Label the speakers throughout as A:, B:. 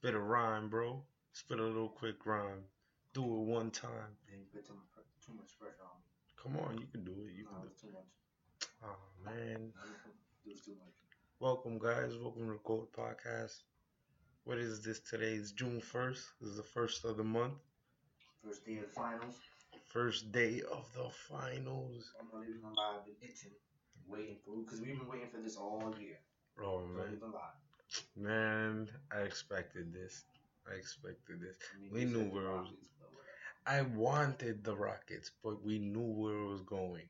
A: Spit a rhyme, bro. Spit a little quick rhyme. Do it one time.
B: Then you put too much, too much pressure on me.
A: Come on, you can do it. You
B: no,
A: can do
B: it's too much.
A: it. Oh man.
B: Too much.
A: Welcome guys. Welcome to the Gold Podcast. What is this today? It's June first. This is the first of the month.
B: First day of the finals.
A: First day of the finals.
B: I'm not even gonna lie, I've been itching, waiting for because we've been waiting for this all year.
A: Oh man.
B: even lie.
A: Man, I expected this. I expected this.
B: I mean,
A: We knew where it was-
B: Rockets, but whatever.
A: I wanted the Rockets, but we knew where it was going.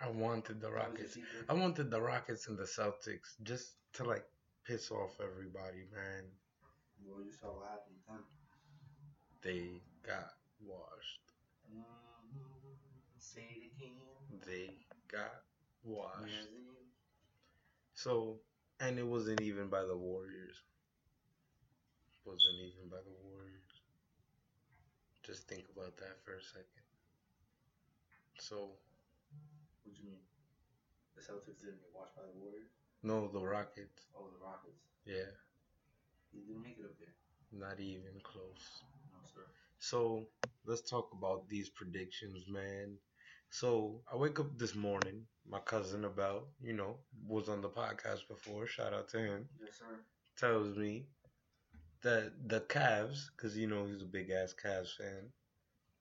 A: I wanted the
B: That was your
A: Rockets. I wanted the Rockets and the Celtics just to like piss off everybody, man.
B: Well, you saw what happened to them.
A: They got washed.
B: Mm-hmm. Say it again.
A: They got washed. So, and it wasn't even by the Warriors. Wasn't even by the Warriors. Just think about that for a second. So,
B: What do you mean? The Celtics didn't get watched by the Warriors?
A: no, the Rockets.
B: Oh, the Rockets.
A: Yeah,
B: They didn't make it up there.
A: not even close.
B: No, sir.
A: So, let's talk about these predictions, man. So, I wake up this morning. My cousin, about, you know, was on the podcast before. Shout out to him.
B: Yes, sir.
A: tells me that the Cavs, because you know he's a big ass Cavs fan,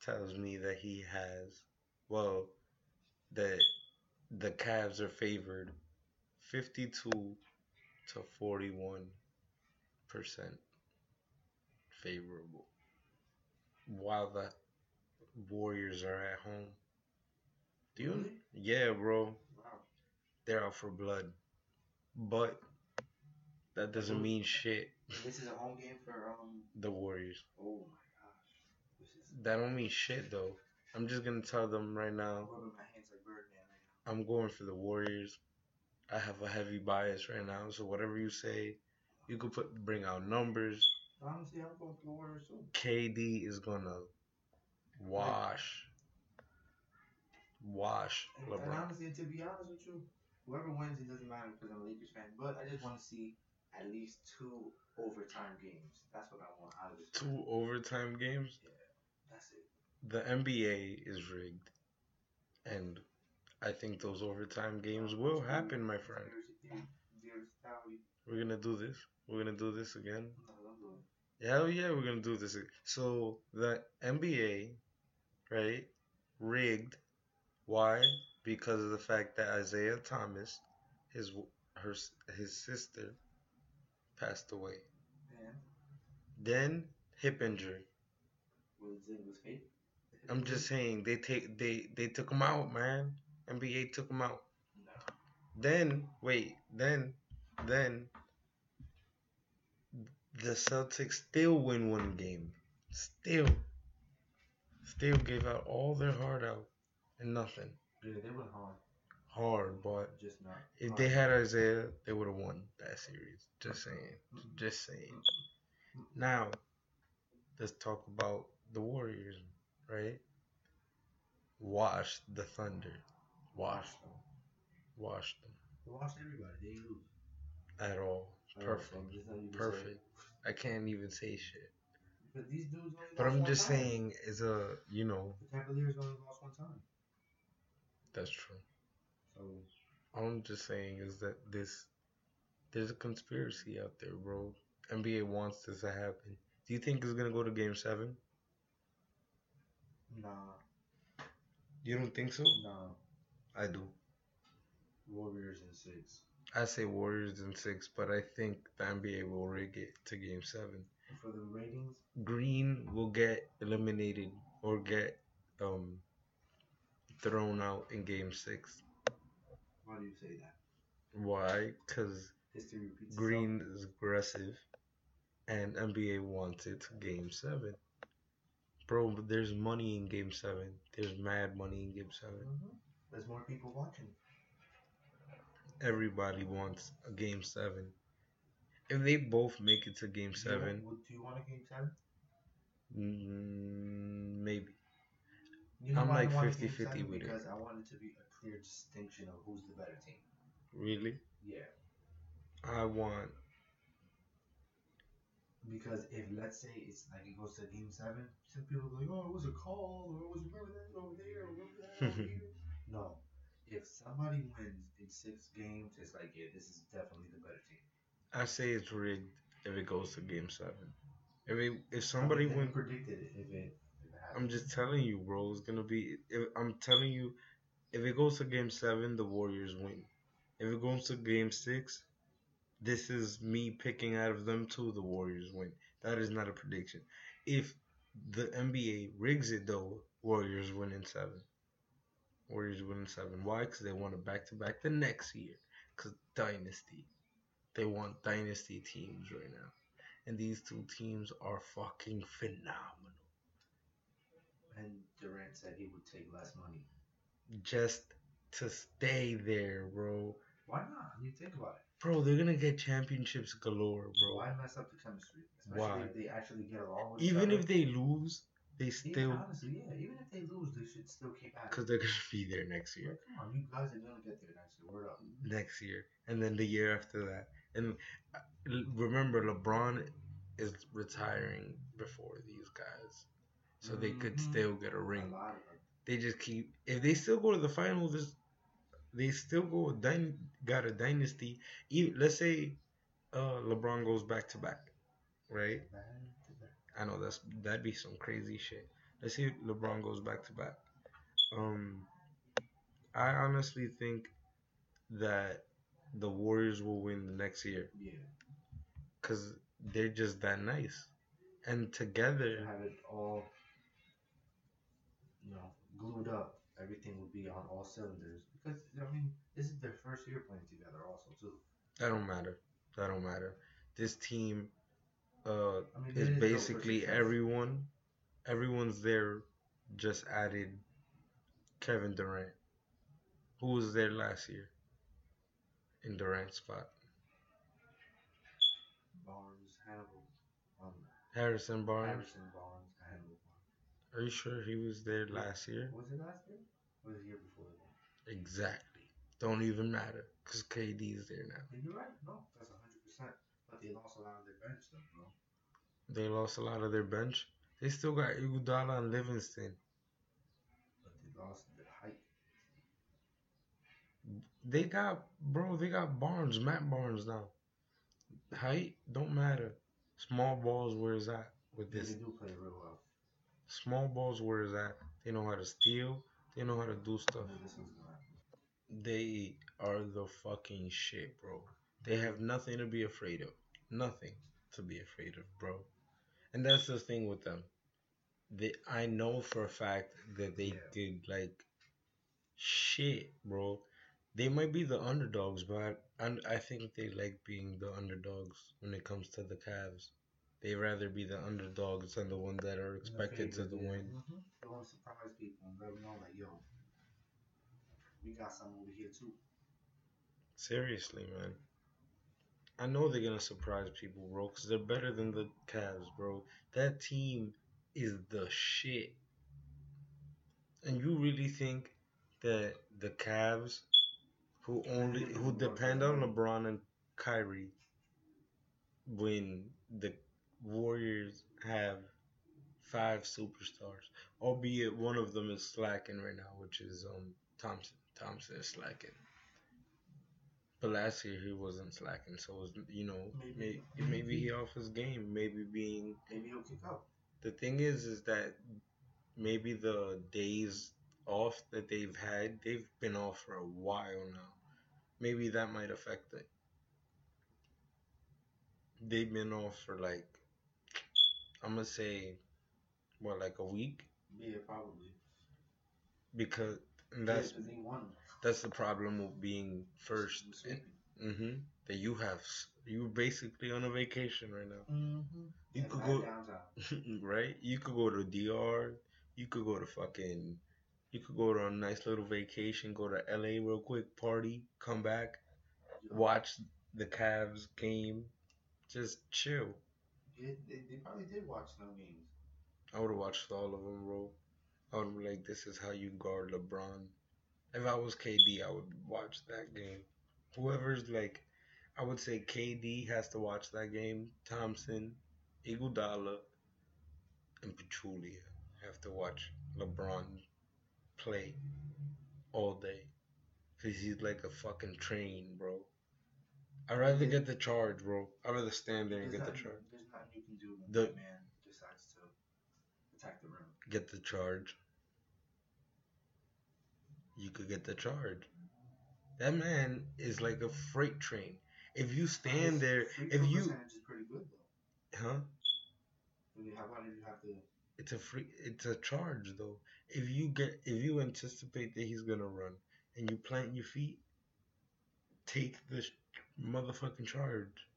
A: tells me that he has, well, that the Cavs are favored 52 to 41 percent favorable, while the Warriors are at home. Yeah, bro. They're out for blood, but that doesn't mean shit.
B: This is a home game for um.
A: The Warriors.
B: Oh my gosh. Is.
A: That don't mean shit though. I'm just gonna tell them right now.
B: I'm my hands like right now.
A: I'm going for the Warriors. I have a heavy bias right now, so whatever you say, you could put bring out numbers.
B: Honestly, I'm going for the Warriors too.
A: KD is gonna wash, wash
B: And, and
A: LeBron.
B: honestly, to be honest with you, whoever wins, it doesn't matter because I'm a Lakers fan. But I just want to see at least two overtime games. That's what I want out of this.
A: Two overtime games.
B: Yeah, That's it.
A: The NBA is rigged, and I think those overtime games will happen, my friend. We're gonna do this. We're gonna do this again.
B: No, don't do it.
A: Hell yeah, we're gonna do this. So the NBA, right, rigged. Why? Because of the fact that Isaiah Thomas, his her his sister, passed away.
B: And
A: Then hip injury.
B: was it was?
A: I'm just saying they take they they took him out, man. NBA took him out.
B: No.
A: Then wait, then then the Celtics still win one game. Still. Still gave out all their heart out and nothing.
B: Yeah, they went hard.
A: Hard, but
B: Just not.
A: if they had Isaiah, they would have won that series. Just saying. Just saying. Now, let's talk about the Warriors, right? Wash the Thunder. Wash them. Wash them.
B: They watched everybody. They didn't lose.
A: At all. Perfect.
B: so just not even say-
A: Perfect. I can't even say shit.
B: But these dudes only
A: But I'm just
B: time.
A: saying, is a you know
B: The Cavaliers only lost one time.
A: That's true.
B: So
A: All I'm just saying is that this there's a conspiracy out there, bro. NBA wants this to happen. Do you think it's gonna go to Game Seven?
B: nah,
A: You don't think so?
B: nah.
A: I do.
B: Warriors in six.
A: I say Warriors in six, but I think the NBA will rig it to Game Seven.
B: For the ratings,
A: Green will get eliminated or get um thrown out in Game Six.
B: why do you say that?
A: Why? Because Green is aggressive, and NBA wants it to Game Seven. Bro, but there's money in Game Seven. There's mad money in Game
B: itself.
A: Seven.
B: Mhm. There's more people watching.
A: Everybody wants a Game Seven. If they both make it to Game
B: Do you
A: Seven,
B: would- Do you want a game seven?
A: mm, maybe.
B: You
A: I'm like
B: want
A: 50-50
B: game seven?
A: with it.
B: because I want it to be a clear distinction of who's the better team.
A: Really,
B: Yeah.
A: I want
B: Because if let's say it's like it goes to game seven, some people go like, oh, it was a call, or it was remember that over there, or remember that over here. No, if somebody wins in six games, it's like yeah, this is definitely the better team.
A: I say it's rigged if it goes to game seven. If it, if somebody
B: I mean,
A: wins,
B: predicted it if it.
A: I'm just telling you, bro. It's gonna be. If, I'm telling you, if it goes to game seven, the Warriors win. If it goes to game six, this is me picking out of them two. The Warriors win. That is not a prediction. If the NBA rigs it though, Warriors win in seven. Warriors win in seven. Why? Because they want it back to back the next year. Because dynasty. They want dynasty teams right now. And these two teams are fucking phenomenal.
B: And Durant said he would take less money.
A: Just to stay there, bro.
B: Why not? You think about it.
A: Bro, they're gonna get championships galore, bro.
B: Why mess up the chemistry? Especially
A: Why?
B: if they actually get along with each
A: Even if they lose, they still
B: honestly, yeah, even if they lose, they should still keep at
A: because they're gonna be there next year.
B: Come on, you guys are gonna get there next year. Word up.
A: next year, and then the year after that. And uh, remember, LeBron is retiring before these guys, so they could
B: Mhm.
A: still get a
B: A
A: ring.
B: them.
A: They just keep if they still go to the finals, this- they still go dyn- got a dynasty. Even, let's say uh, LeBron goes back to back, right? I know that's that'd be some crazy shit. Let's see LeBron goes back to back. Um, I honestly think that the Warriors will win the next year
B: Yeah.
A: because they're just that nice, and
B: To
A: together,
B: have it all, you know, glued up, everything would be on all cylinders. Because I mean, this is their first year playing together, also too.
A: that don't matter. That don't matter. This team, uh,
B: I mean,
A: is
B: it built for
A: basically everyone. Everyone's there. Just added Kevin Durant, who was there last year in Durant's spot.
B: Barnes, Hannibal, um,
A: Harrison Barnes.
B: Harrison Barnes.
A: Are you sure he was there last year?
B: Was it last year? Or was it year before that?
A: Exactly. Don't even matter because KD is there now.
B: And you're right. No, that's hundred percent. But they lost a lot of their bench stuff, bro.
A: They lost a lot of their bench. They still got Iguodala and Livingston.
B: But they lost their height.
A: They got bro. They got Barnes, Matt Barnes now. Height don't matter. Small balls where is that with this?
B: They do play real well.
A: Small balls where is that? They know how to steal. They know how to do stuff.
B: Yeah, this one's gonna happen.
A: They are the fucking shit, bro. They have nothing to be afraid of. Nothing to be afraid of, bro. And that's the thing with them. They, I know for a fact that they
B: Yeah.
A: did like shit, bro. They might be the underdogs, but I, I think they like being the underdogs when it comes to the Cavs. They rather be the underdogs than the ones that are expected to
B: And the
A: the
B: favorite,
A: win.
B: yeah. They want to surprise people and let them know that yo, we got some over here too.
A: Seriously, man. I know they're gonna surprise people, bro, because they're better than the Cavs, bro. That team is the shit. And you really think that the Cavs, who only who depend on LeBron and Kyrie, win the Warriors have five superstars, albeit one of them is slacking right now, which is um Thompson. Thompson is slacking. But last year he wasn't slacking, so it was, you know
B: Maybe.
A: maybe maybe he off his game, maybe being
B: Maybe he'll kick out.
A: the thing is is that maybe the days off that they've had, they've been off for a while now. Maybe that might affect it. They've been off for like I'm gonna say what like a week
B: Yeah, probably.
A: because
B: Yeah,
A: that's
B: won.
A: that's the problem of being first. Mm-hmm. That you have you're basically on a vacation right now.
B: Mm-hmm.
A: You could go right? You could go to DR. You could go to fucking. You could go to a nice little vacation. Go to LA real quick, party, come back, watch the Cavs game, just chill.
B: They, they probably did watch some games.
A: I would have watched all of them, bro. I would be like, this is how you guard LeBron. If I was KD, I would watch that game. Whoever's like, I would say KD has to watch that game. Thompson, Iguodala and Pachulia have to watch LeBron play all day. Cause he's like a fucking train, bro. I'd rather get the charge, bro. I'd rather stand there and get the charge.
B: There's nothing you can do when
A: The-
B: man decides to attack the rim.
A: Get the charge. You could get the charge. That man is like a freight train. If you stand
B: His
A: there, if you,
B: percentage is pretty good though.
A: huh?
B: I mean, how about if you have to?
A: It's a free. It's a charge though. If you get, if you anticipate that he's gonna run, and you plant your feet, take the motherfucking charge.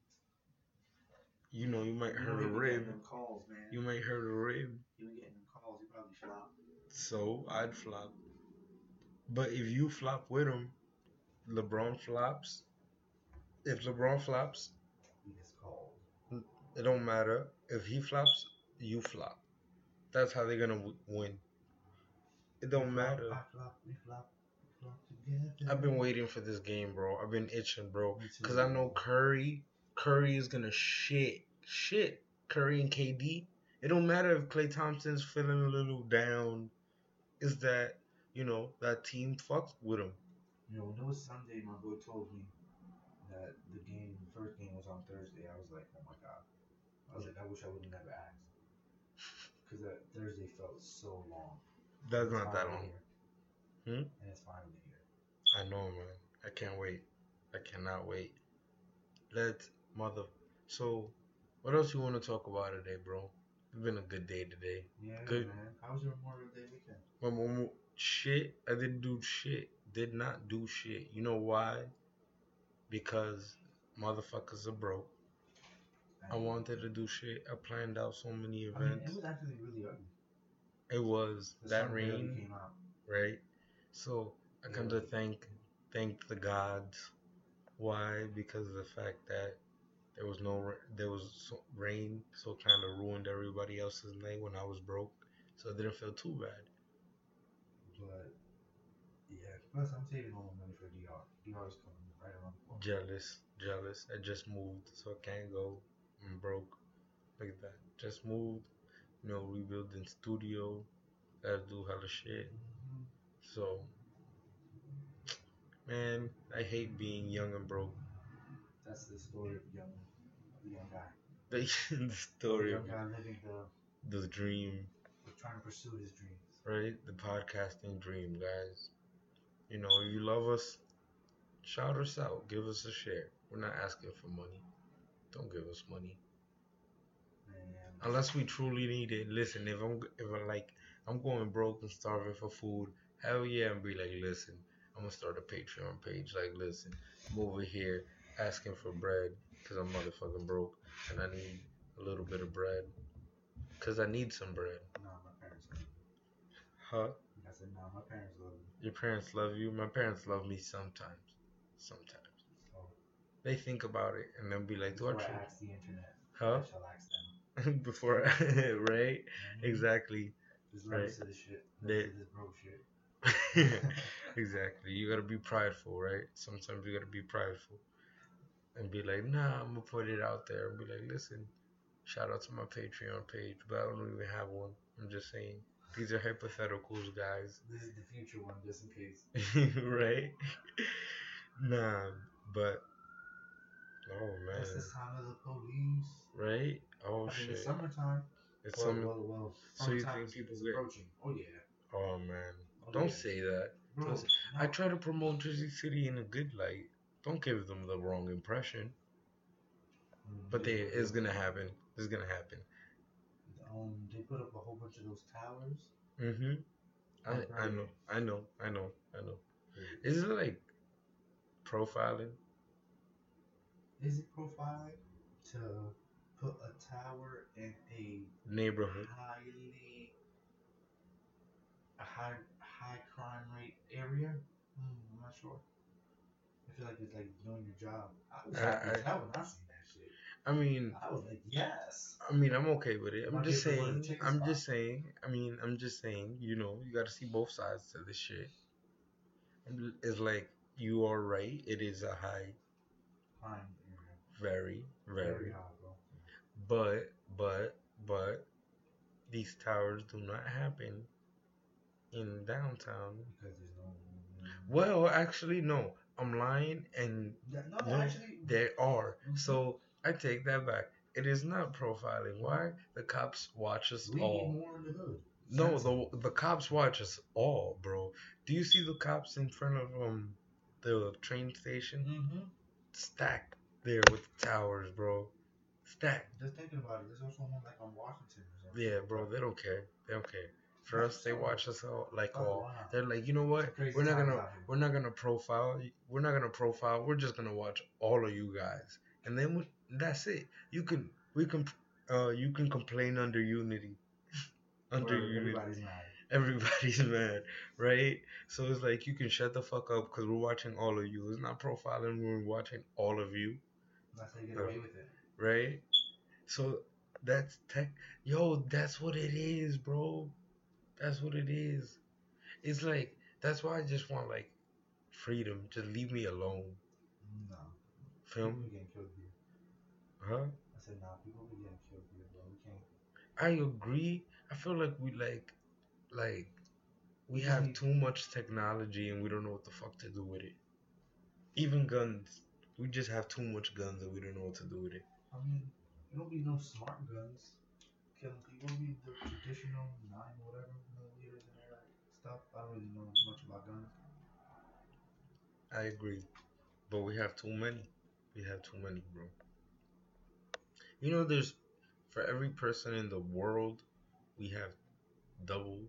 A: You know, you might hurt a rib.
B: calls, man.
A: You might hurt a rib.
B: You be getting them calls. He probably flopped.
A: So I'd flop. But if you flop with him, LeBron flops. If LeBron flops,
B: He gets called.
A: it don't matter. If he flops, you flop. That's how they're gonna w- win. It don't
B: We
A: matter.
B: Flop, we flop, we flop.
A: I've been waiting for this game, bro. I've been itching, bro. Cause I know. Curry, Curry is gonna shit, shit. Curry and KD. It don't matter if Klay Thompson's feeling a little down. Is that you know that team fucks with him?
B: You know, when it was Sunday, my boy told me that the game, the first game was on Thursday. I was like, oh my god. I was like, I wish I would have never asked. Because that Thursday felt so long.
A: That's not that long.
B: here.
A: Hmm?
B: And it's finally here.
A: I know, man. I can't wait. I cannot wait. Let's mother. So, what else you want to talk about today, bro? It's been a good day today.
B: Yeah,
A: Good.
B: man. How was your Memorial Day weekend?
A: My mom, shit. I didn't do shit. Did not do shit. You know why? Because motherfuckers are broke. I wanted to do shit. I planned out so many
B: I mean,
A: events.
B: it was actually really ugly.
A: It was
B: The
A: that rain,
B: came out.
A: right? So I come to thank thank the gods. Why? Because of the fact that there was no there was rain, so kind of ruined everybody else's night when I was broke. So it didn't feel too bad.
B: But, yeah. Plus, I'm saving all my money for DR. DR is coming right around the corner.
A: Jealous, jealous. I just moved, so I can't go. I'm broke. Look at that. Just moved. You know, rebuilding studio. Gotta do hella shit.
B: Mhm.
A: So, man, I hate being young and broke.
B: That's the story of the young, the young guy.
A: The, story
B: the
A: of
B: young guy living the,
A: the dream,
B: trying to pursue his dreams.
A: right? The podcasting dream, guys. You know, if you love us, shout us out. Give us a share. We're not asking for money. Don't give us money
B: Man,
A: unless we truly need it. Listen, if I'm if I'm like I'm going broke and starving for food, hell yeah, and be like, listen, I'm gonna start a Patreon page. Like, listen, I'm over here asking for bread because I'm motherfucking broke and I need a little bit of bread because I need some bread.
B: no, my parents.
A: Huh?
B: I said, no, my parents love me.
A: Your parents love you. My parents love me sometimes. Sometimes
B: So,
A: they think about it and then be like, do I
B: before I ask the internet,
A: Huh?
B: I shall ask them.
A: Before, right?
B: Mhm.
A: Exactly.
B: Just
A: Right.
B: to this shit.
A: They-
B: to this broke shit.
A: exactly. You gotta be prideful, right? Sometimes you gotta be prideful and be like, nah, I'm gonna put it out there and be like, listen, shout out to my Patreon page, but I don't even have one. I'm just saying. These are hypotheticals, guys.
B: This is the future one, just in case.
A: right? Nah, but oh man,
B: That's the sound of the police.
A: right? Oh
B: I
A: shit,
B: it's summertime.
A: it's
B: well,
A: some.
B: well, well,
A: So you think
B: is-
A: people
B: is
A: get-
B: approaching? Oh yeah.
A: Oh man,
B: Oh,
A: don't
B: yeah.
A: say that.
B: Bro,
A: Don't I try to promote Jersey City in a good light. Don't give them the wrong impression.
B: Mm,
A: But they, it's gonna happen. It's gonna happen.
B: Um, they put up a whole bunch of those towers.
A: Mm-hmm. I, I know. I know. I know. I know. Is it like profiling?
B: Is it profiling to put a tower in a
A: Neighborhood.
B: highly a high high crime rate area? Hmm, I'm not sure. I feel like it's like doing your job. I was
A: I-
B: happy as
A: I-
B: hell when I seen that shit.
A: I mean,
B: I was like, yes.
A: I mean, I'm okay with it. I'm
B: My
A: just saying. I'm
B: spot.
A: just saying. I mean, I'm just saying. You know, you got to see both sides to this shit. It's like you are right. It is a high,
B: area.
A: very, very.
B: high, bro.
A: But but but these towers do not happen in downtown.
B: Because there's no.
A: Well, actually, no. I'm lying, and
B: Yeah, no,
A: no,
B: actually.
A: they are.
B: Mhm.
A: So I take that back. It is not profiling. Why? The cops watch us
B: we
A: all.
B: more in the hood.
A: No, the the cops watch us all, bro. Do you see the cops in front of um the train station?
B: Mm-hmm.
A: Stacked there with the towers, bro. Stacked.
B: Just thinking about it, there's also one like on Washington or something.
A: Yeah, bro. They don't care. They don't care. For us, they watch us all like
B: Oh,
A: all.
B: wow.
A: They're like, you know what? We're not gonna we're not gonna profile. We're not gonna profile. We're just gonna watch all of you guys, and then we, that's it. You can we can uh you can complain under unity. under unity.
B: everybody's mad.
A: everybody's mad, right? So it's like you can shut the fuck up because we're watching all of you. It's not profiling, we're watching all of you,
B: That's how you get away with it.
A: right? So that's tech. Yo, that's what it is, bro. That's what it is. It's like that's why I just want like freedom. Just leave me alone.
B: No.
A: Film,
B: People getting killed here.
A: huh?
B: I said, nah, people be getting killed here, bro. We can't.
A: I agree. I feel like we like, like, we have too much technology and we don't know what the fuck to do with it. Even guns, we just have too much guns and we don't know what to do with it.
B: I mean, it don't be no smart guns killing people. Be the traditional nine whatever millimeters and all that stuff. I don't really know much about guns.
A: I agree, but we have too many. We have too many, bro. You know, there's for every person in the world, we have double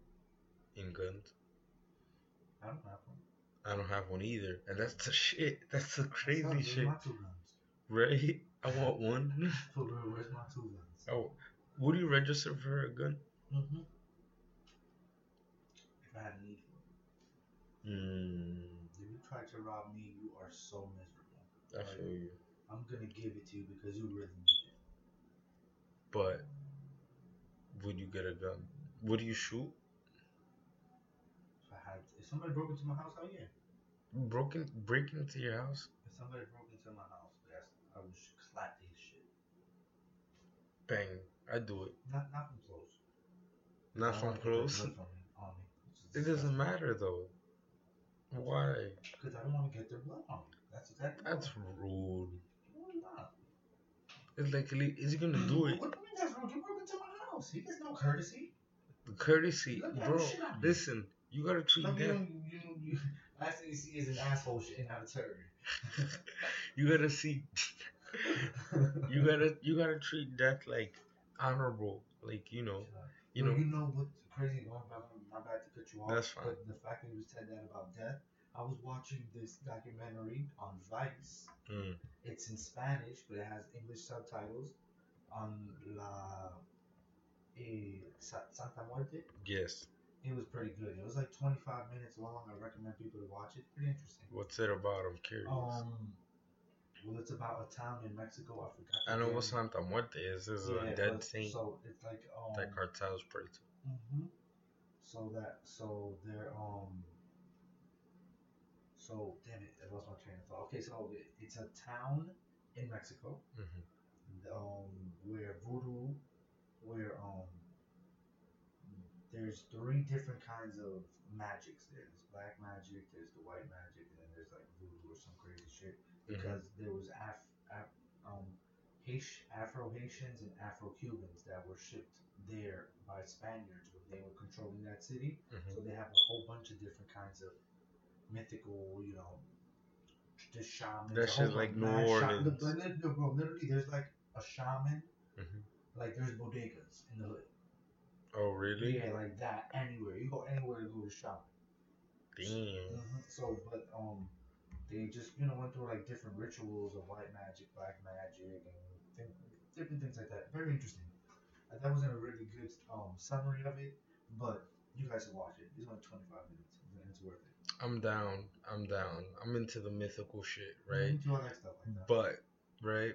A: in guns.
B: I don't have one.
A: I don't have one either, and that's the shit. That's the crazy shit,
B: my two guns?
A: right? I want one.
B: Where's my two guns?
A: Oh, would you register for a gun?
B: Mm-hmm. If I had a need for it.
A: Hmm.
B: If you try to rob me, you are so miserable.
A: I feel you.
B: I'm gonna give it to you because you really need it.
A: But would you get a gun? Would you shoot?
B: If I had, if somebody broke into my house, oh yeah.
A: Broken, breaking into your house?
B: If somebody broke into my house, yes, I would slap his shit.
A: Bang! I do it.
B: Not not from close.
A: Not
B: don't
A: from
B: wanna put that
A: close.
B: blood from me, on me. It's
A: It doesn't matter though. Why?
B: Because I don't want to get their blood on me. That's exactly.
A: That's rude.
B: No, it's not.
A: It's like, is he gonna do it?
B: What do you mean that's rude? You broke into my house. He gets no courtesy. The Courtesy,
A: bro.
B: him shit on me.
A: Listen, you gotta treat
B: you,
A: them.
B: know, you, you, last thing you see is an asshole shitting out a turd.
A: You gotta see. You gotta, you gotta treat death like honorable. Like you know, you know.
B: you know what's crazy? Oh, my, my bad to cut you off.
A: That's fine.
B: But the fact that you said that about death, I was watching this documentary on Vice.
A: Mm.
B: It's in Spanish, but it has English subtitles on La eh, Santa Muerte.
A: Yes.
B: It was pretty good. It was like 25 minutes long. I recommend people to watch it. Pretty interesting.
A: What's it about? I'm curious.
B: Um, well, it's about a town in Mexico. I forgot.
A: I know what Santa Muerte is. Is
B: Yeah,
A: a dead saint
B: So it's like um.
A: that cartels pray to.
B: hmm So that so they're um. So damn it, I lost my train of thought. Okay, so it- it's a town in Mexico,
A: hmm
B: um, where voodoo, where um. There's three different kinds of magics. There's black magic, there's the white magic, and then there's like voodoo or some crazy shit. Because there was Af, Af um, Afro Haitians and Afro Cubans that were shipped there by Spaniards when they were controlling that city.
A: hmm
B: So they have a whole bunch of different kinds of mythical, you know, the shamans.
A: That shit's like New Orleans.
B: the- bro, literally, there's like a shaman,
A: hmm
B: like there's bodegas in the hood.
A: Oh really?
B: Yeah, like that anywhere. You go anywhere to go to shop.
A: Damn.
B: hmm So, but um, they just you know went through like different rituals of white magic, black magic, and different things like that. Very interesting. That wasn't a really good um summary of it, but you guys should watch it. It's only twenty five minutes, and it's worth it.
A: I'm down. I'm down. I'm into the mythical shit, right?
B: All that stuff like that.
A: But, right,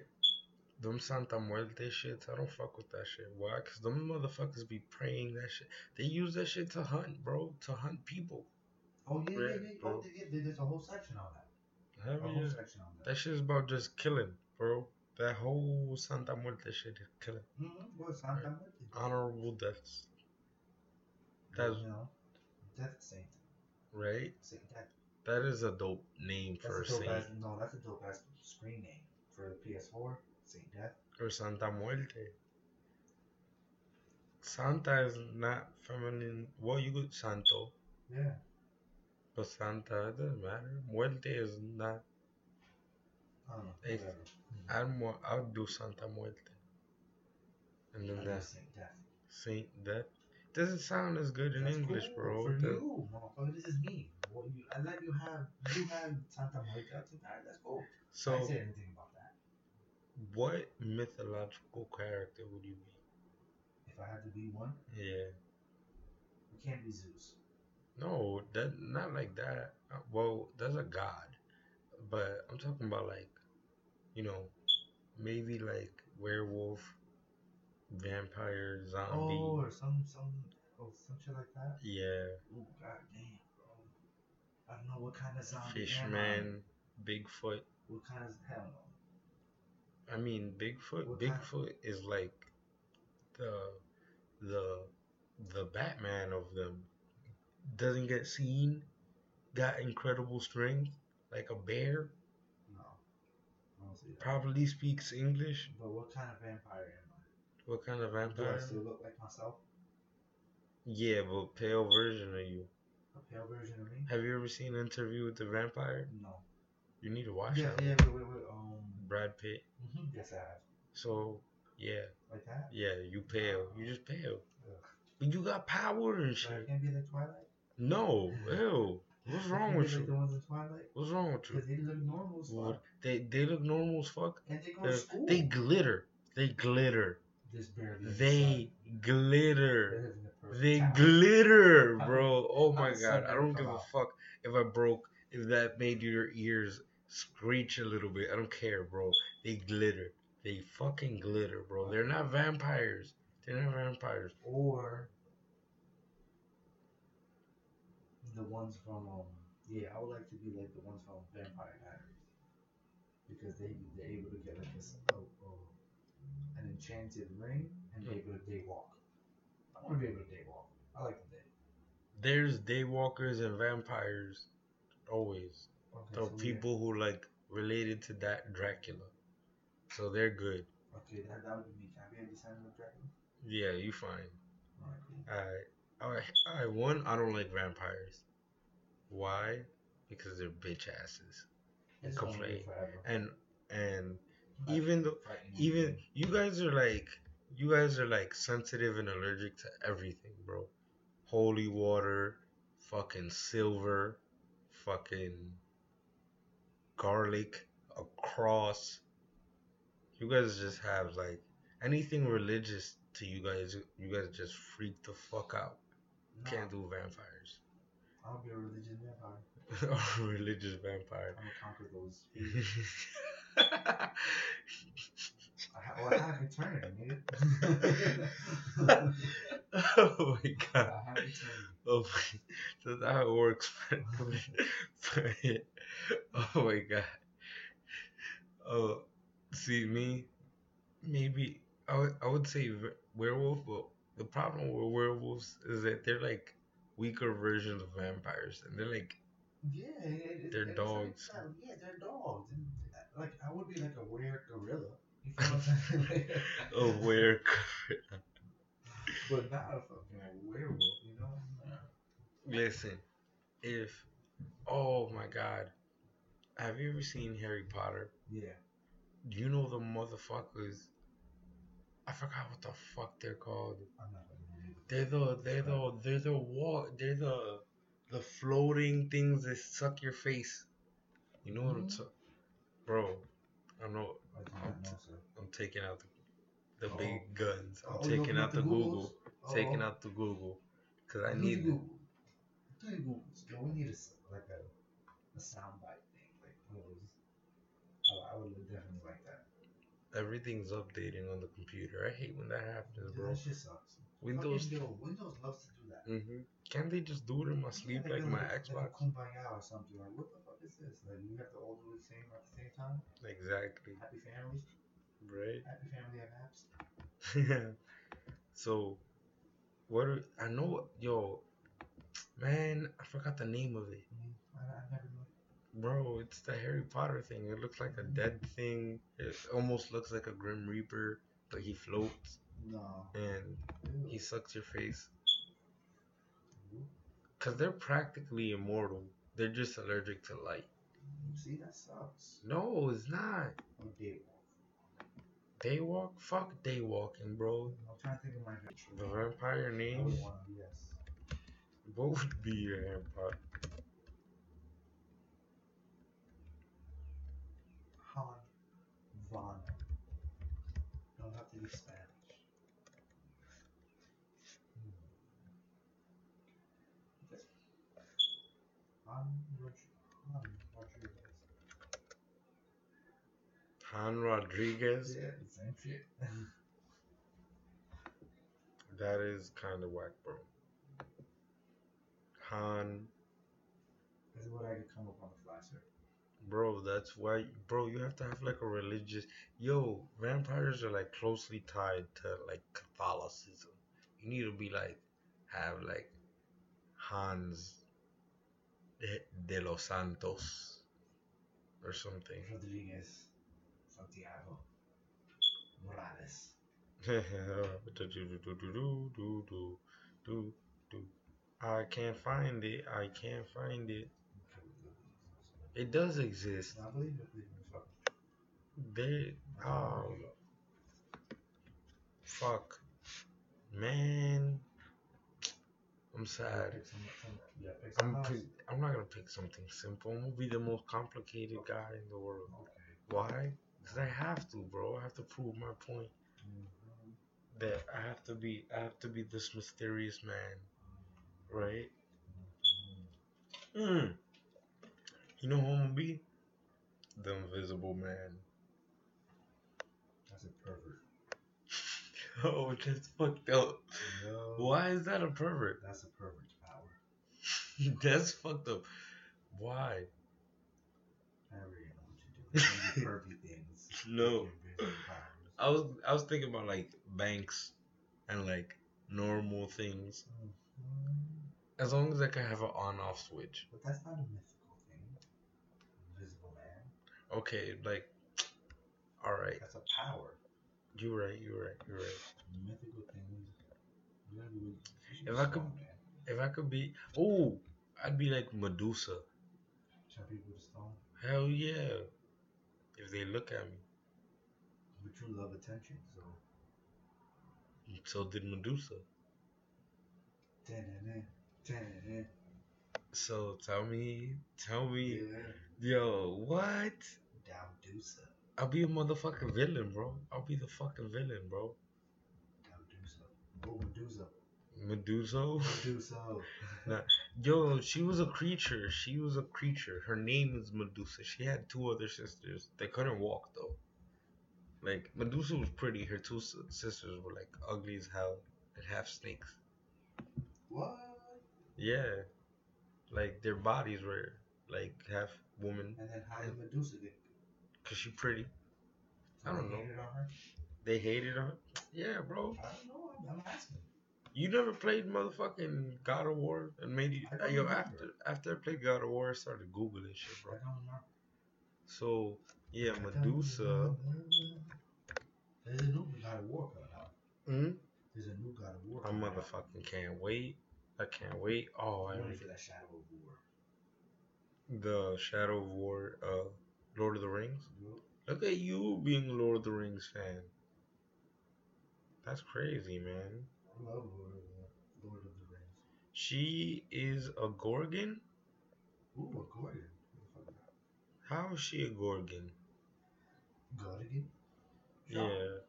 A: them Santa Muerte shits, I don't fuck with that shit. Why? Because them motherfuckers be praying that shit. They use that shit to hunt, bro. To hunt people.
B: oh yeah, yeah,
A: Right,
B: yeah. Oh, yeah, yeah, there's a whole section on that.
A: Hell
B: A whole section on that.
A: That shit is about just killing, bro. That whole Santa Muerte shit is killing.
B: Mm-hmm. Well, Santa Muerte.
A: Honorable deaths. That's
B: you know, Death Saint.
A: right.
B: Saint Death.
A: That is a dope name
B: That's
A: for
B: a
A: a saint.
B: ass, no, that's a dope ass screen name for the PS4. Saint Death.
A: Or Santa Muerte. Santa is not feminine. Well, you could Santo,
B: Yeah.
A: but Santa it doesn't matter. Muerte is not.
B: I don't know.
A: Hey,
B: Whatever.
A: I'd more. I'd do Santa Muerte. And then that
B: Saint Death.
A: Saint Death doesn't sound as good in
B: That's
A: English,
B: cool
A: bro.
B: For
A: That-
B: you, motherfucker. This is me. Well, you, I let you have. You have Santa Muerte. That's cool. I
A: So,
B: didn't say anything about that.
A: what mythological character would you be?
B: If I had to be one,
A: Yeah.
B: it can't be Zeus.
A: No, that not like that. Uh, Well, that's a god, but I'm talking about like, you know, maybe like werewolf, vampire, zombie.
B: Oh, or some some oh some shit like that.
A: Yeah,
B: Oh god damn, bro. I don't know what kind of zombie?
A: Fishman, Bigfoot.
B: What kind of hell no.
A: I mean, Bigfoot.
B: What kind-
A: Bigfoot is like the the the Batman of them. Doesn't get seen. Got incredible strength, like a bear.
B: No. I don't see that.
A: Probably speaks English.
B: But what kind of vampire am I?
A: What kind of
B: I? Do
A: vampire?
B: I still look like myself?
A: Yeah, but pale version of you.
B: A pale version of me?
A: Have you ever seen an interview with the vampire?
B: No.
A: You need to watch
B: Yeah,
A: that.
B: yeah, wait, wait, wait. Um.
A: Brad Pitt.
B: Mm-hmm. Yes, I have.
A: So yeah,
B: Like that?
A: yeah, you pale. You just pale.
B: Ugh.
A: But you got power and
B: So I can't be like Twilight.
A: No, ew. What's wrong with
B: be like the
A: you?
B: ones in Twilight.
A: What's wrong with you?
B: Because they look normal as
A: What? They they look normal as fuck.
B: And they go to school.
A: They glitter. They glitter.
B: This barely.
A: They
B: inside.
A: Glitter.
B: the
A: They
B: town.
A: glitter, bro. Oh my god. I don't give a fuck if I broke if that made your ears screech a little bit. I don't care, bro. They glitter. They fucking glitter, bro. They're not vampires. They're not vampires.
B: Or the ones from um yeah, I would like to be like the ones from Vampire Diaries because they they're able to get like this oh, oh, an enchanted ring and hmm. be able to day walk. I want to be able to day walk. I like the day.
A: There's daywalkers and vampires always.
B: Okay, so we-
A: people who like related to that Dracula. So they're good.
B: Okay, that, that would be me. Can I be to sign with Dragon?
A: Yeah, you fine.
B: Alright, cool.
A: Alright. Alright. Alright, one, I don't like vampires. Why? Because they're bitch asses.
B: Gonna
A: complain. And and
B: Like,
A: even though even you guys are like you guys are like sensitive and allergic to everything, bro. Holy water, fucking silver, fucking garlic, a cross. You guys just have like anything religious to you guys. You guys just freak the fuck out.
B: Nah,
A: Can't do vampires.
B: I'll be a religious vampire.
A: or religious vampire.
B: I'm gonna conquer those. I, ha- well, I have eternity,
A: oh my god.
B: I have eternity.
A: Oh my, that's how it works. oh my god. Oh, see me, maybe I would, I would say werewolf, but the problem with werewolves is that they're like weaker versions of vampires, and they're like
B: Yeah, it, it,
A: They're dogs.
B: Like, yeah, they're dogs. And, like I would be like a weird gorilla. You feel what I'm saying?
A: a were.
B: but not a fucking werewolf. You know? Nah.
A: Listen, if oh my god, have you ever seen Harry Potter?
B: Yeah.
A: Do you know the motherfuckers? I forgot what the fuck they're called.
B: I'm not gonna believe it.
A: They're the they're the they're the wall they're the the floating things that suck your face. You know what I'm
B: Mhm.
A: talking, bro? I know
B: I do not know, sir.
A: I'm taking out the, the
B: Oh.
A: big guns. I'm
B: Oh,
A: taking out
B: up
A: the Google.
B: Oh,
A: Taking out the Google because I
B: Do
A: need
B: Google. Do the Googles. Yo, we need a s- like a a soundbite thing, like one of those. I, I would definitely like that.
A: everything's updating on the computer. I hate when that happens,
B: Dude,
A: bro.
B: that shit sucks.
A: Windows.
B: Yo, Windows loves to do that.
A: hmm Can't they just do it in my sleep
B: Yeah,
A: like my
B: Like
A: Xbox?
B: kumbaya or something. Like, what the fuck is this? Like, you have to all do the same at the same time?
A: Exactly.
B: Happy families?
A: right?
B: Happy family have apps.
A: so, what are, I know, yo, man, I forgot the name of it.
B: Mm, I, I never know.
A: Bro, it's the Harry Potter thing. It looks like a dead thing. It almost looks like a Grim Reaper, but he floats
B: No.
A: and he sucks your face. Cause they're practically immortal. They're just allergic to light.
B: See, that sucks.
A: No, it's not.
B: Oh, Daywalk.
A: Daywalk? Fuck daywalking, bro.
B: I'm trying to think of my
A: The vampire
B: I
A: name?
B: would yes.
A: What would be your vampire?
B: Han Vana. Don't have to be Spanish. Hmm. Han, Rod- Han Rodriguez. Yeah, same shit.
A: That is kind of whack, bro. Han,
B: This is what I could come up on the fly, sir.
A: bro, that's why, bro, you have to have like a religious. Yo, vampires are like closely tied to like Catholicism. You need to be like, have like Hans de, de los Santos or something.
B: Rodriguez. Santiago. Morales.
A: I can't find it. I can't find it. It does exist.
B: I believe it. Believe it. Fuck.
A: They oh
B: where we go.
A: fuck, man. I'm sad.
B: pick some- some- yeah, pick
A: I'm pick, I'm not gonna pick something simple. I'm gonna be the most complicated guy in the world.
B: Okay.
A: Why? Because I have to, bro. I have to prove my point
B: Mhm.
A: that I have to be I have to be this mysterious man, right?
B: Mhm.
A: Mm. You know who I'm gonna be? The Invisible Man.
B: That's a pervert.
A: Oh, that's fucked up.
B: No.
A: Why is that a pervert?
B: That's a pervert's power.
A: that's fucked up. Why?
B: I already know what you do. You do pervy things.
A: No.
B: with your invisible powers.
A: I was I was thinking about like banks and like normal things.
B: Mhm.
A: As long as I can have an on off switch.
B: But that's not a mythical thing. Invisible man.
A: Okay, like alright.
B: That's a power.
A: You're right, you're right, you're right.
B: Mythical things. You gotta be with- you should
A: If I could- If I could be oh, I'd be like Medusa.
B: Shall people with stone?
A: Hell yeah. If they look at me.
B: But you love attention, so.
A: So did Medusa.
B: Da-da-da, da-da-da.
A: So tell me tell me
B: Yeah.
A: yo, what?
B: Dowdusa.
A: I'll be a motherfucking villain, bro. I'll be the fucking villain, bro.
B: Medusa.
A: Medusa.
B: Medusa.
A: Yo, she was a creature. She was a creature. Her name is Medusa. She had two other sisters. They couldn't walk though. Like Medusa was pretty. Her two sisters were like ugly as hell and half snakes.
B: What?
A: Yeah, like their bodies were like half woman.
B: And then how did Medusa get?
A: Cause she pretty. I don't
B: They
A: know.
B: hated on her?
A: They hated her. Yeah, bro.
B: I don't know. I'm, asking.
A: You never played motherfucking God of War and made you. Yo, after after I played God of War, I started googling shit, bro. So yeah, Medusa.
B: There's a new God of War coming out.
A: Hmm?
B: There's a new God of War.
A: I motherfucking can't wait. I can't wait. Oh, I
B: I'm ready for that Shadow of War.
A: the Shadow of War, uh, Lord of the Rings. Look at you being a Lord of the Rings fan. That's crazy, man.
B: I love Lord of the, Lord of the Rings.
A: She is a Gorgon.
B: Ooh, a Gordon. Who the fuck is that?
A: How is she a Gorgon?
B: Gorgon?
A: Yeah,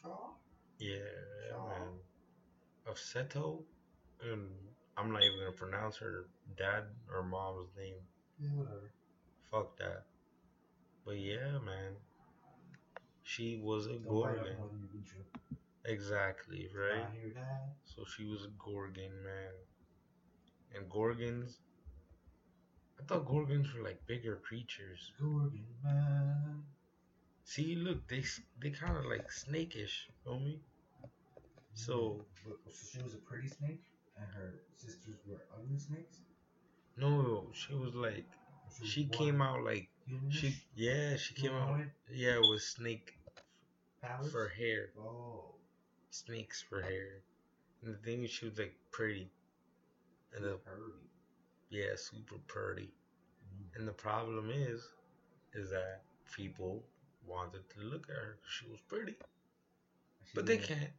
B: Shaw?
A: yeah,
B: Shaw.
A: man. Of Ceto, and I'm not even gonna pronounce her dad or mom's name.
B: Yeah, whatever.
A: Fuck that. But yeah, man. She was a
B: Don't
A: Gorgon.
B: off more than you can chew.
A: Exactly, right?
B: I hear that.
A: So she was a Gorgon, man. And Gorgons. I thought Gorgons were like bigger creatures.
B: Gorgon man.
A: See, look, they they kind of like snakish, feel me? So
B: so she was a pretty snake, and her sisters were ugly snakes.
A: no, she was like
B: Or
A: she came out like she yeah she came out yeah with snake for hair,
B: Oh,
A: snakes for hair, and the thing is she was like pretty, and the
B: Purdy.
A: yeah super pretty,
B: Mm.
A: and the problem is, is that people wanted to look at her 'cause she was pretty,
B: She
A: but they can't.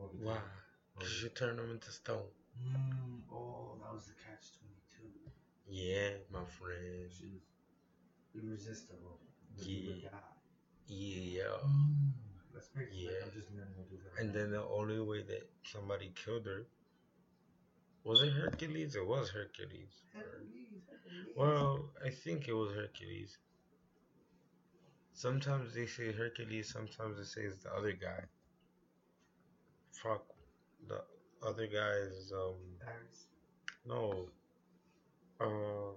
B: oh,
A: Why?
B: oh,
A: Cause she turned them into stone.
B: Mm, oh, that was the catch twenty two.
A: Yeah, my friend.
B: She was irresistible. but you would
A: Yeah. Yeah.
B: Mm. Like,
A: Yeah.
B: I'm just learning to do that.
A: And then the only way that somebody killed her was it Hercules? It was Hercules.
B: Hercules, Hercules.
A: Well, I think it was Hercules. Sometimes they say Hercules, sometimes they say it's the other guy. Fuck. The other guy is, um,
B: Paris.
A: no. Uh,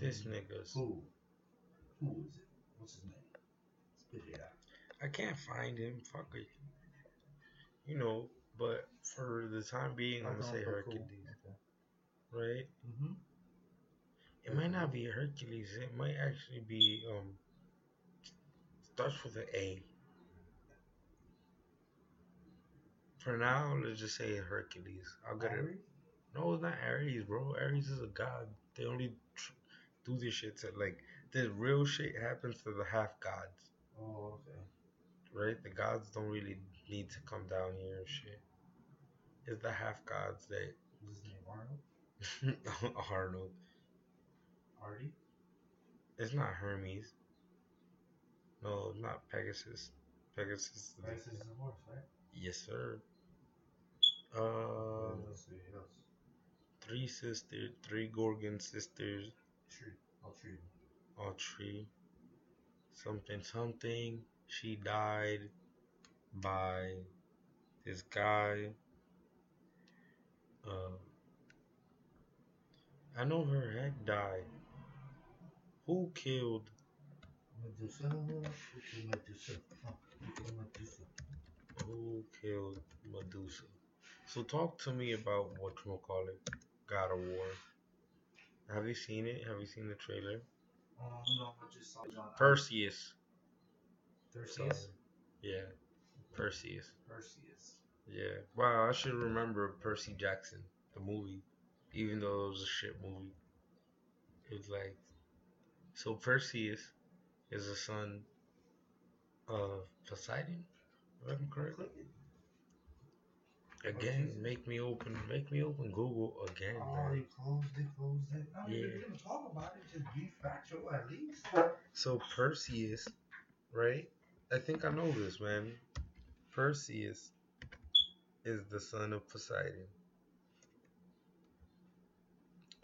A: this nigga's.
B: Who? Who is it? What's his name? Spit it out.
A: I can't find him. Fuck it. You know, but for the time being, I'm gonna say Hercules, right?
B: Mm-hmm.
A: It might not be Hercules. It might actually be um. Starts with an A. For now, let's just say Hercules. I'll get it. No, it's not Ares, bro. Ares is a god. They only tr- do this shit to like the real shit happens to the half gods,
B: Oh, okay.
A: right? The gods don't really need to come down here and shit. It's the half gods that
B: What's his name? Arnold?
A: Arnold.
B: Artie?
A: It's not Hermes. No, not Pegasus. Pegasus. is the-
B: Pegasus is a horse, right?
A: Yes, sir. Uh,
B: let's see. Else.
A: three sisters, three Gorgon sisters,
B: Tree. Oh, tree.
A: all three. Something, something. She died by this guy. Uh, I know her head died. Who killed?
B: Medusa. Who killed Medusa? Who killed Medusa?
A: Who killed Medusa? So talk to me about what you call it, God of War. Have you seen it? Have you seen the trailer?
B: Oh, no, I just saw on
A: Perseus.
B: Perseus?
A: Yeah, Perseus.
B: Perseus.
A: Yeah. Wow, I should remember Percy Jackson, the movie, even though it was a shit movie. It was like, so Perseus is the son of Poseidon. If I'm correct. Again, make me open, make me open Google again,
B: Oh,
A: man.
B: they closed it, closed it. Mean,
A: Yeah.
B: if you're gonna talk about it, just be factual at least.
A: So Perseus, right? I think I know this, man. Perseus is the son of Poseidon.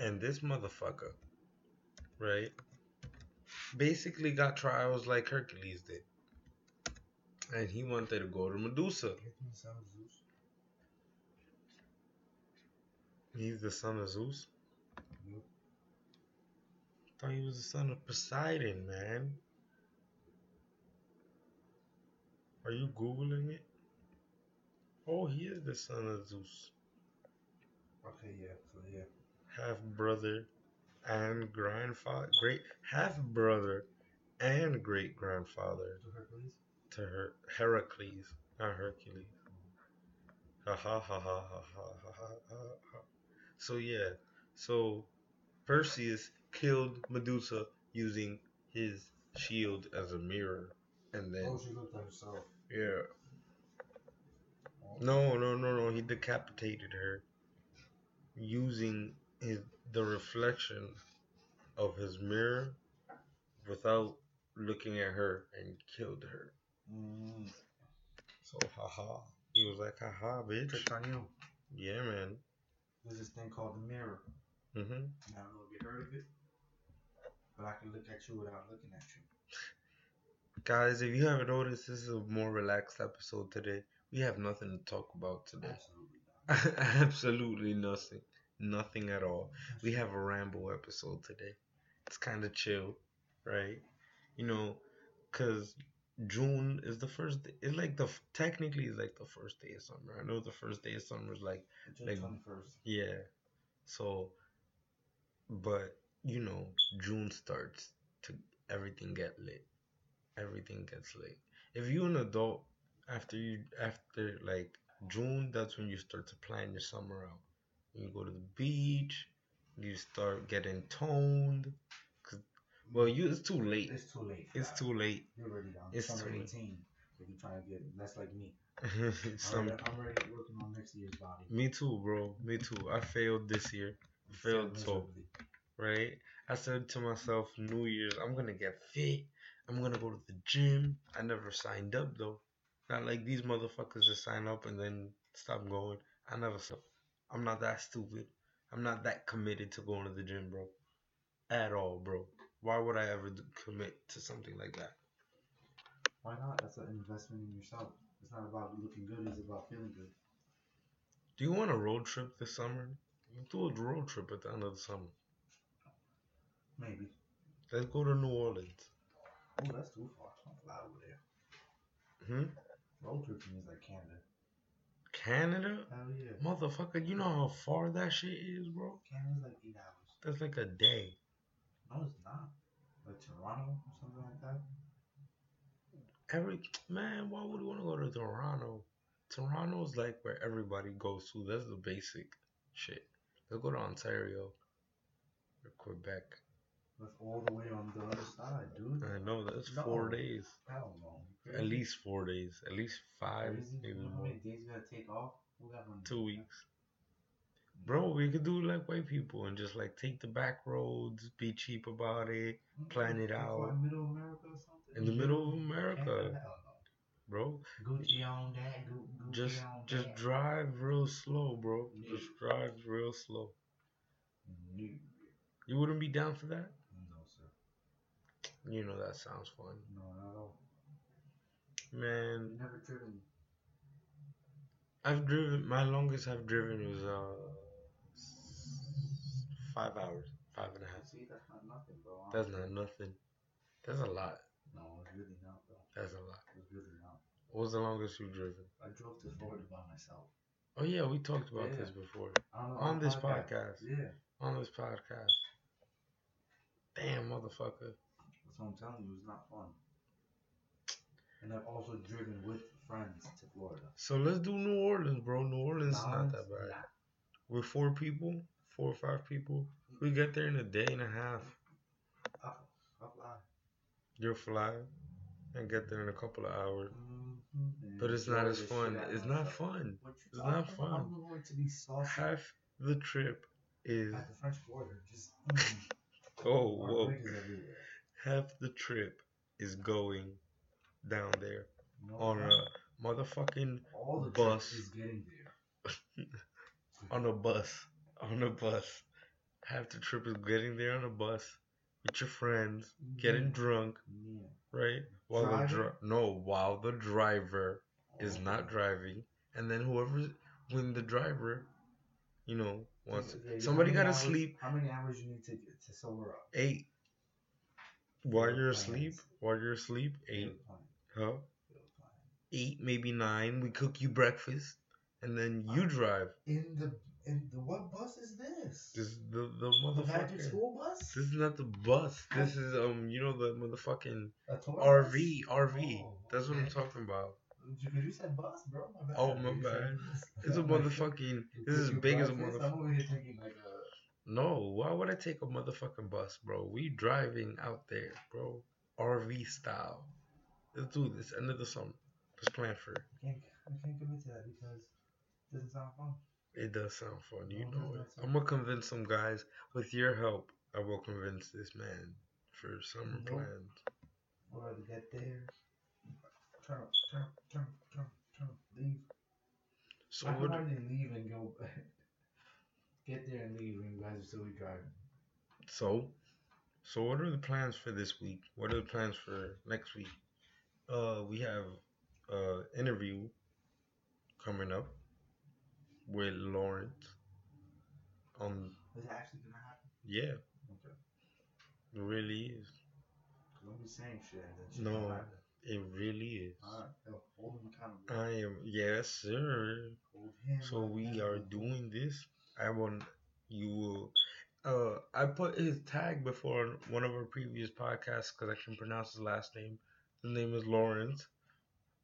A: And this motherfucker, right? Basically got trials like Hercules did. And he wanted to go to Medusa.
B: Give me some Zeus.
A: He's the son of Zeus.
B: Yep.
A: Thought he was the son of Poseidon, man. Are you googling it? Oh, he is the son of Zeus,
B: Okay, yeah, so yeah.
A: half brother and grandfather, great half brother and great grandfather
B: To Hercules?
A: to her Heracles, not Hercules. Ha ha ha ha ha ha ha ha ha. So yeah, so Perseus killed Medusa using his shield as a mirror, and then
B: Oh, she looked at herself.
A: yeah, no no no no, he decapitated her using his the reflection of his mirror without looking at her and killed her.
B: Mm.
A: So haha, he was like haha, bitch.
B: Trick on you.
A: Yeah, man.
B: There's this thing called the mirror.
A: Mm-hmm.
B: I don't know if you heard of it, but I can look at you without looking at you.
A: Guys, if you haven't noticed, this is a more relaxed episode today. We have nothing to talk about today.
B: Absolutely not.
A: Absolutely nothing. Nothing at all. We have a ramble episode today. It's kind of chill, right? You know, cause June is the first. Day, it's like the technically it's like the first day of summer. I know the first day of summer is like
B: June
A: Like-
B: twenty first.
A: yeah. So, but you know, June starts to everything get lit. Everything gets lit. If you're an adult, after you after like June, that's when you start to plan your summer out. You go to the beach. You start getting toned. Well, you it's too late.
B: It's too late.
A: It's too late.
B: You're already down.
A: it's
B: Summer
A: too late.
B: eighteen. If you're trying to get less like me.
A: Some,
B: I'm, already, I'm already working on next year's body.
A: me too, bro. Me too. I failed this year.
B: Failed
A: failed so right? I said to myself, New Year's, I'm gonna get fit. I'm gonna go to the gym. I never signed up though. Not like these motherfuckers that sign up and then stop going. I never said. I'm not that stupid. I'm not that committed to going to the gym, bro. At all, bro. Why would I ever commit to something like that?
B: Why not? That's an investment in yourself. It's not about looking good. It's about feeling good.
A: Do you want a road trip this summer? Do a road trip at the end of the summer.
B: Maybe.
A: Let's go to New Orleans.
B: Oh, that's too far. I'm fly over there.
A: Hmm?
B: Road trip to me is like Canada.
A: Canada?
B: Hell yeah.
A: Motherfucker, you know how far that shit is, bro?
B: Canada's like eight hours.
A: That's like a day.
B: No, it's not. Like Toronto or something like that.
A: Every man, why would you want to go to Toronto? Toronto's like where everybody goes to. That's the basic shit. Let's go to Ontario or Quebec.
B: That's all the way on the other side, dude.
A: I know that's
B: No.
A: four days.
B: Hell no.
A: At least four days. At least five,
B: Crazy?
A: maybe
B: You know how
A: more.
B: many days you gotta take off? We got one.
A: Two weeks. Bro, we could do like white people and just like take the back roads, be cheap about it, plan it out.
B: what, Middle America or something?
A: in the middle of America, bro.
B: Gucci on that. Gucci
A: Just
B: on
A: just
B: that.
A: drive real slow, bro.
B: Yeah.
A: Just drive real slow.
B: No.
A: You wouldn't be down for that?
B: No, sir.
A: You know that sounds fun.
B: No, not at all.
A: Man,
B: You've never driven.
A: I've driven my longest I've driven was uh five hours. Five and a half.
B: See, that's not nothing, bro.
A: That's not nothing. That's a lot.
B: No, it's really not, bro.
A: That's a lot.
B: It's really not.
A: What was the longest you've driven?
B: I drove to Florida by myself.
A: Oh yeah, we talked about
B: Yeah.
A: this before. On this podcast.
B: Yeah.
A: On this podcast. Damn motherfucker.
B: That's what I'm telling you. It's not fun. And I've also driven with friends to Florida.
A: So let's do New Orleans, bro. New Orleans is not that bad. We're four people, four or five people. We get there in a day and a half.
B: I'll fly.
A: You'll fly and get there in a couple of hours.
B: Mm-hmm.
A: But it's not as fun. It's not fun. It's not fun.
B: I'm going to be saucy
A: Half the trip is
B: at the French border. Just
A: oh whoa. Half the trip is going down there on a motherfucking bus.
B: trip is getting there.
A: on a bus. On a bus. Half the trip is getting there on a bus with your friends, getting
B: Yeah.
A: drunk,
B: Yeah.
A: right? While the
B: Driving?
A: dri- no, while the driver is
B: Oh,
A: not driving, and then whoever when the driver, you know, wants
B: Okay,
A: somebody gotta
B: hours-
A: sleep
B: How many hours you need to get to sober up?
A: eight. While you're asleep, while you're asleep, eight, huh? Eight, maybe nine. We cook you breakfast, and then you
B: Uh,
A: drive.
B: In the the what bus is this?
A: This is the the
B: the Magic school bus?
A: This is not the bus. This is um, you know the motherfucking RV,
B: bus?
A: RV.
B: Oh,
A: That's what I'm talking about.
B: You, you said bus, bro. My bad.
A: Oh, my
B: You
A: bad. It's a motherfucking. This is as big as a motherfucker.
B: I'm over here thinking like a.
A: No, why would I take a motherfucking bus, bro? We driving out there, bro. RV style. Let's do this. End of the summer. Let's plan for it.
B: I can't, I can't commit to that because it doesn't sound fun.
A: It does sound fun, you know it. I'm gonna convince some guys. With your help, I will convince this man for summer
B: Nope.
A: plans.
B: I'd rather get there, turn turn turn turn turn leave.
A: So
B: I can
A: what?
B: hardly leave and go. get there and leave when you guys are still driving.
A: So, so what are the plans for this week? What are the plans for next week? Uh, we have uh interview coming up with Lawrence. On
B: Is it actually gonna happen?
A: yeah,
B: Okay.
A: it really is.
B: Don't be saying shit.
A: No. It really is.
B: Alright, hold him accountable.
A: I am yes, sir.
B: Hold him
A: So we are doing this. I want you will. Uh, I put his tag before on one of our previous podcasts because I can pronounce his last name. His name is Lawrence.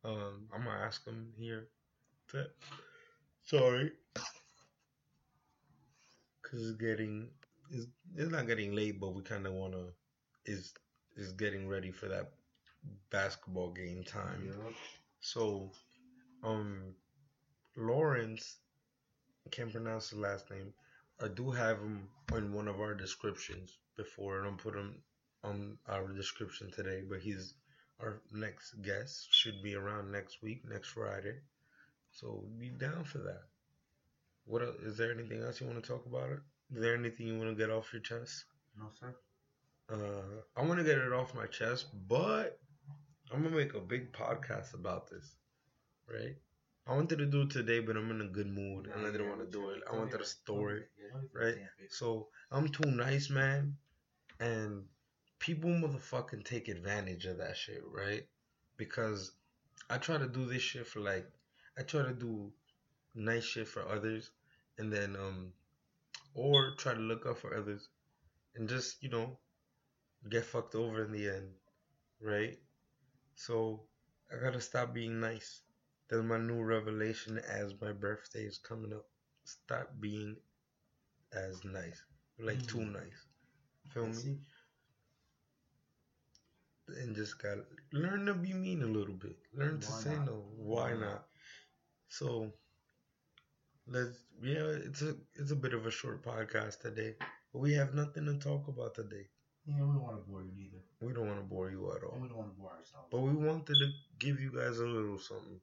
A: Um, I'm gonna ask him here. To, sorry, because it's getting it's, it's not getting late, but we kind of wanna is is getting ready for that basketball game time. So, um, Lawrence, can't pronounce his last name. I do have him in one of our descriptions before, and I'll put him on our description today. But he's our next guest. Should be around next week, next Friday. So be down for that. What el- is there anything else you want to talk about? It? Is there anything you want to get off your chest?
B: No, sir.
A: Uh, I want to get it off my chest, but I'm gonna make a big podcast about this, right? I wanted to do it today, but I'm in a good mood, and I didn't want to do it. I wanted a story, right? So I'm too nice, man, and people motherfucking take advantage of that shit, right? Because I try to do this shit for like, I try to do nice shit for others, and then um, or try to look up for others, and just you know, get fucked over in the end, right? So I gotta stop being nice. That's my new revelation as my birthday is coming up. Stop being as nice, like too
B: Mm.
A: nice. Feel me? And just got to learn to be mean a little bit. Learn to say
B: not?
A: no. Why
B: Why
A: not? So let's yeah, it's a it's a bit of a short podcast today. But we have nothing to talk about today.
B: Yeah, we don't want to bore you neither.
A: We don't want to bore you at
B: And
A: all.
B: we don't want to bore ourselves.
A: But we wanted to give you guys a little something,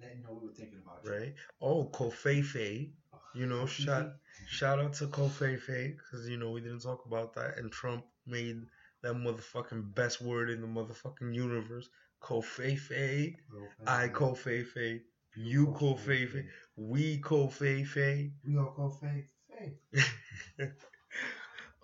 B: Let you know we were thinking about you.
A: right? Oh, covfefe. You know, shout shout out to covfefe because you know we didn't talk about that, and Trump made that motherfucking best word in the motherfucking universe. covfefe. I covfefe. You call covfefe. We call covfefe.
B: We all call Faye. Faye.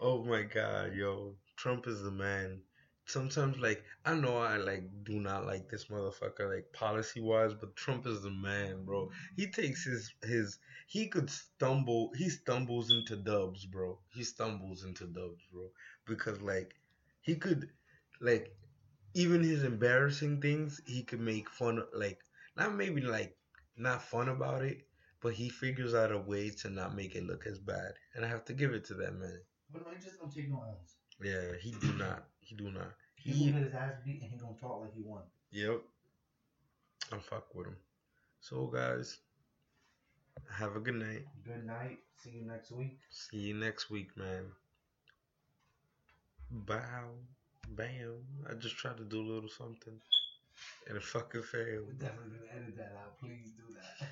A: oh my god, yo. Trump is the man. Sometimes like I know I like do not like this motherfucker like policy wise, but Trump is the man, bro. He takes his his he could stumble he stumbles into dubs, bro. He stumbles into dubs, bro. Because like he could like even his embarrassing things he could make fun of like not maybe like not fun about it, but he figures out a way to not make it look as bad. And I have to give it to that man.
B: But no, he just don't take no L's.
A: Yeah, he do not. He do not.
B: He,
A: He
B: get his ass beat and he gonna talk like he won.
A: Yep. I'm fuck with him. So guys, have a good night.
B: Good night. See you next week.
A: See you next week, man. Bow. Bam. I just tried to do a little something. And a fucking failed.
B: We're definitely gonna edit that out. Please do that.